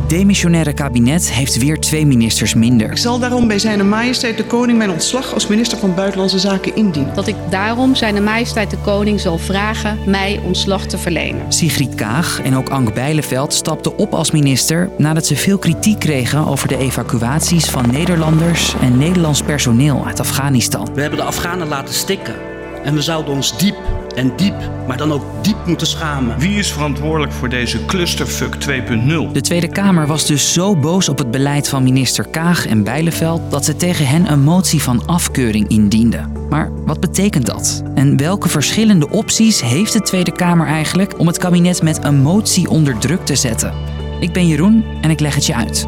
Het demissionaire kabinet heeft weer twee ministers minder. Ik zal daarom bij zijn majesteit de koning mijn ontslag als minister van Buitenlandse Zaken indienen. Dat ik daarom zijn majesteit de koning zal vragen mij ontslag te verlenen. Sigrid Kaag en ook Ank Bijleveld stapten op als minister nadat ze veel kritiek kregen over de evacuaties van Nederlanders en Nederlands personeel uit Afghanistan. We hebben de Afghanen laten stikken en we zouden ons diep en diep, maar dan ook diep moeten schamen. Wie is verantwoordelijk voor deze clusterfuck 2.0? De Tweede Kamer was dus zo boos op het beleid van minister Kaag en Bijleveld dat ze tegen hen een motie van afkeuring indiende. Maar wat betekent dat? En welke verschillende opties heeft de Tweede Kamer eigenlijk om het kabinet met een motie onder druk te zetten? Ik ben Jeroen en ik leg het je uit.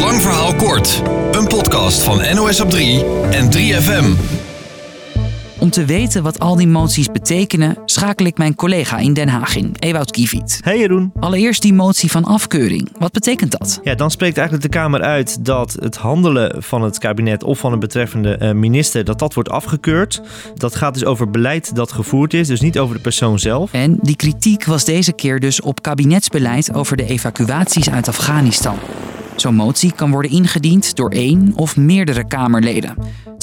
Lang verhaal kort. Een podcast van NOS op 3 en 3FM. Om te weten wat al die moties betekenen, schakel ik mijn collega in Den Haag in, Ewout Kieviet. Hey Jeroen. Allereerst die motie van afkeuring. Wat betekent dat? Ja, dan spreekt eigenlijk de Kamer uit dat het handelen van het kabinet of van een betreffende eh, minister, dat dat wordt afgekeurd. Dat gaat dus over beleid dat gevoerd is, dus niet over de persoon zelf. En die kritiek was deze keer dus op kabinetsbeleid over de evacuaties uit Afghanistan. Zo'n motie kan worden ingediend door één of meerdere Kamerleden.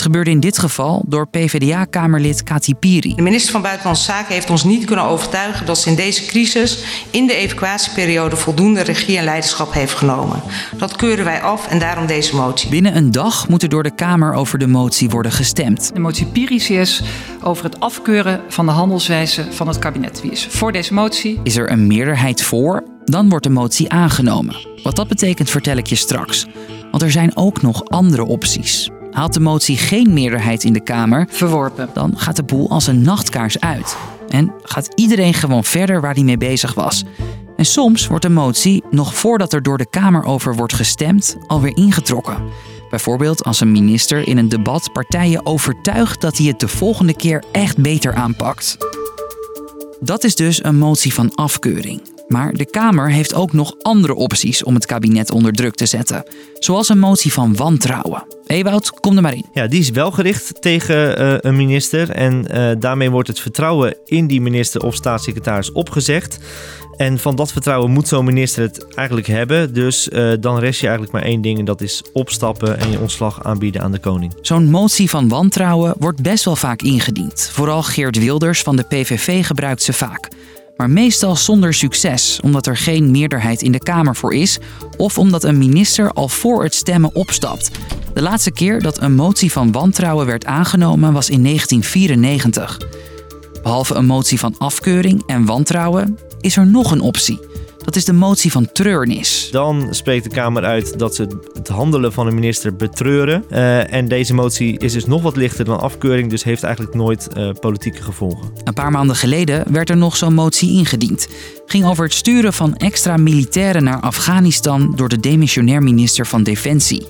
Gebeurde in dit geval door PvdA-Kamerlid Kati Piri. De minister van Buitenlandse Zaken heeft ons niet kunnen overtuigen dat ze in deze crisis in de evacuatieperiode voldoende regie en leiderschap heeft genomen. Dat keuren wij af en daarom deze motie. Binnen een dag moet er door de Kamer over de motie worden gestemd. De motie Piri is over het afkeuren van de handelswijze van het kabinet. Wie is voor deze motie? Is er een meerderheid voor? Dan wordt de motie aangenomen. Wat dat betekent vertel ik je straks. Want er zijn ook nog andere opties. Haalt de motie geen meerderheid in de Kamer, Verworpen. dan gaat de boel als een nachtkaars uit. En gaat iedereen gewoon verder waar hij mee bezig was. En soms wordt de motie, nog voordat er door de Kamer over wordt gestemd, alweer ingetrokken. Bijvoorbeeld als een minister in een debat partijen overtuigt dat hij het de volgende keer echt beter aanpakt. Dat is dus een motie van afkeuring. Maar de Kamer heeft ook nog andere opties om het kabinet onder druk te zetten. Zoals een motie van wantrouwen. Ewout, kom er maar in. Ja, die is wel gericht tegen uh, een minister en uh, daarmee wordt het vertrouwen in die minister of staatssecretaris opgezegd. En van dat vertrouwen moet zo'n minister het eigenlijk hebben. Dus uh, dan rest je eigenlijk maar één ding en dat is opstappen en je ontslag aanbieden aan de koning. Zo'n motie van wantrouwen wordt best wel vaak ingediend. Vooral Geert Wilders van de PVV gebruikt ze vaak. Maar meestal zonder succes, omdat er geen meerderheid in de Kamer voor is of omdat een minister al voor het stemmen opstapt. De laatste keer dat een motie van wantrouwen werd aangenomen was in 1994. Behalve een motie van afkeuring en wantrouwen is er nog een optie. Dat is de motie van treurnis. Dan spreekt de Kamer uit dat ze het handelen van een minister betreuren. Uh, en deze motie is dus nog wat lichter dan afkeuring, dus heeft eigenlijk nooit uh, politieke gevolgen. Een paar maanden geleden werd er nog zo'n motie ingediend. Ging over het sturen van extra militairen naar Afghanistan door de demissionair minister van Defensie.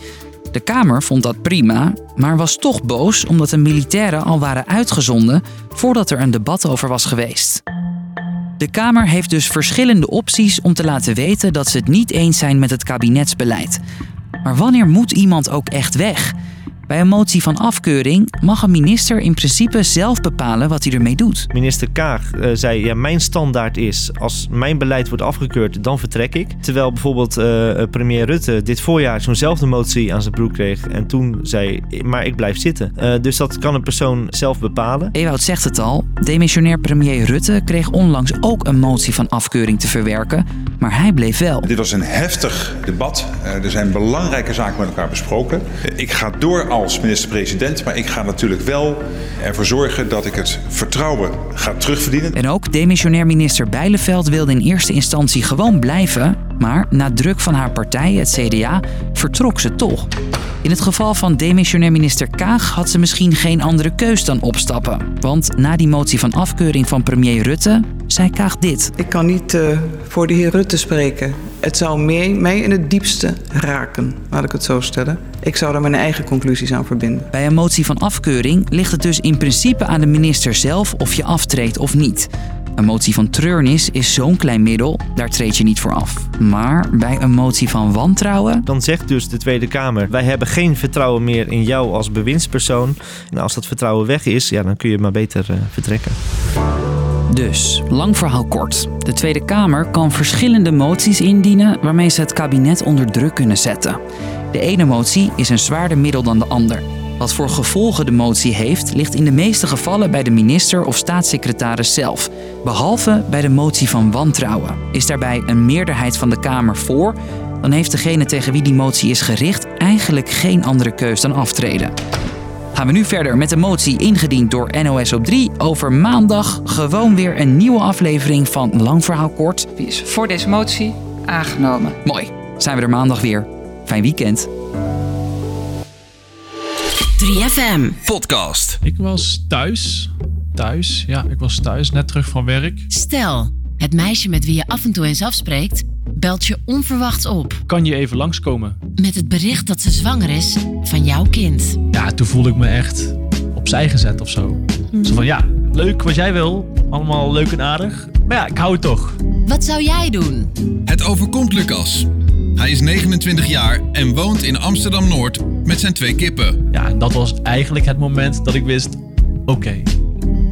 De Kamer vond dat prima, maar was toch boos omdat de militairen al waren uitgezonden voordat er een debat over was geweest. De Kamer heeft dus verschillende opties om te laten weten dat ze het niet eens zijn met het kabinetsbeleid. Maar wanneer moet iemand ook echt weg? Bij een motie van afkeuring mag een minister in principe zelf bepalen wat hij ermee doet. Minister Kaag uh, zei: ja, Mijn standaard is: als mijn beleid wordt afgekeurd, dan vertrek ik. Terwijl bijvoorbeeld uh, premier Rutte dit voorjaar zo'nzelfde motie aan zijn broek kreeg. En toen zei: Maar ik blijf zitten. Uh, dus dat kan een persoon zelf bepalen. Ewout zegt het al: demissionair premier Rutte kreeg onlangs ook een motie van afkeuring te verwerken. Maar hij bleef wel. Dit was een heftig debat. er zijn belangrijke zaken met elkaar besproken. ik ga door als minister-president, maar ik ga natuurlijk wel ervoor zorgen dat ik het vertrouwen ga terugverdienen. En ook demissionair minister Bijleveld wilde in eerste instantie gewoon blijven, maar na druk van haar partij, het CDA, vertrok ze toch. In het geval van demissionair minister Kaag had ze misschien geen andere keus dan opstappen. Want na die motie van afkeuring van premier Rutte zei Kaag dit. Ik kan niet uh, voor de heer Rutte spreken. Het zou mij, mij in het diepste raken, laat ik het zo stellen. Ik zou daar mijn eigen conclusies aan verbinden. Bij een motie van afkeuring ligt het dus in principe aan de minister zelf of je aftreedt of niet. Een motie van treurnis is zo'n klein middel, daar treed je niet voor af. Maar bij een motie van wantrouwen. Dan zegt dus de Tweede Kamer: Wij hebben geen vertrouwen meer in jou als bewindspersoon. En als dat vertrouwen weg is, ja, dan kun je maar beter uh, vertrekken. Dus, lang verhaal kort. De Tweede Kamer kan verschillende moties indienen waarmee ze het kabinet onder druk kunnen zetten. De ene motie is een zwaarder middel dan de ander. Wat voor gevolgen de motie heeft, ligt in de meeste gevallen bij de minister of staatssecretaris zelf. Behalve bij de motie van wantrouwen. Is daarbij een meerderheid van de Kamer voor, dan heeft degene tegen wie die motie is gericht eigenlijk geen andere keus dan aftreden. Gaan we nu verder met de motie ingediend door NOS op 3 over maandag gewoon weer een nieuwe aflevering van Lang Verhaal Kort. Wie is voor deze motie? Aangenomen. Mooi, zijn we er maandag weer. Fijn weekend. 3FM Podcast. Ik was thuis. Thuis, ja, ik was thuis, net terug van werk. Stel, het meisje met wie je af en toe eens afspreekt, belt je onverwachts op. Kan je even langskomen? Met het bericht dat ze zwanger is van jouw kind. Ja, toen voelde ik me echt opzij gezet of zo. Zo van, ja, leuk wat jij wil. Allemaal leuk en aardig. Maar ja, ik hou het toch. Wat zou jij doen? Het overkomt Lucas. Hij is 29 jaar en woont in Amsterdam-Noord met zijn twee kippen. Ja, en dat was eigenlijk het moment dat ik wist... Oké,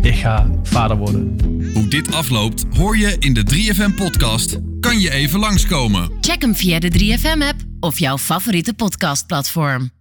ik ga vader worden. Hoe dit afloopt hoor je in de 3FM-podcast Kan je even langskomen? Check hem via de 3FM-app of jouw favoriete podcastplatform.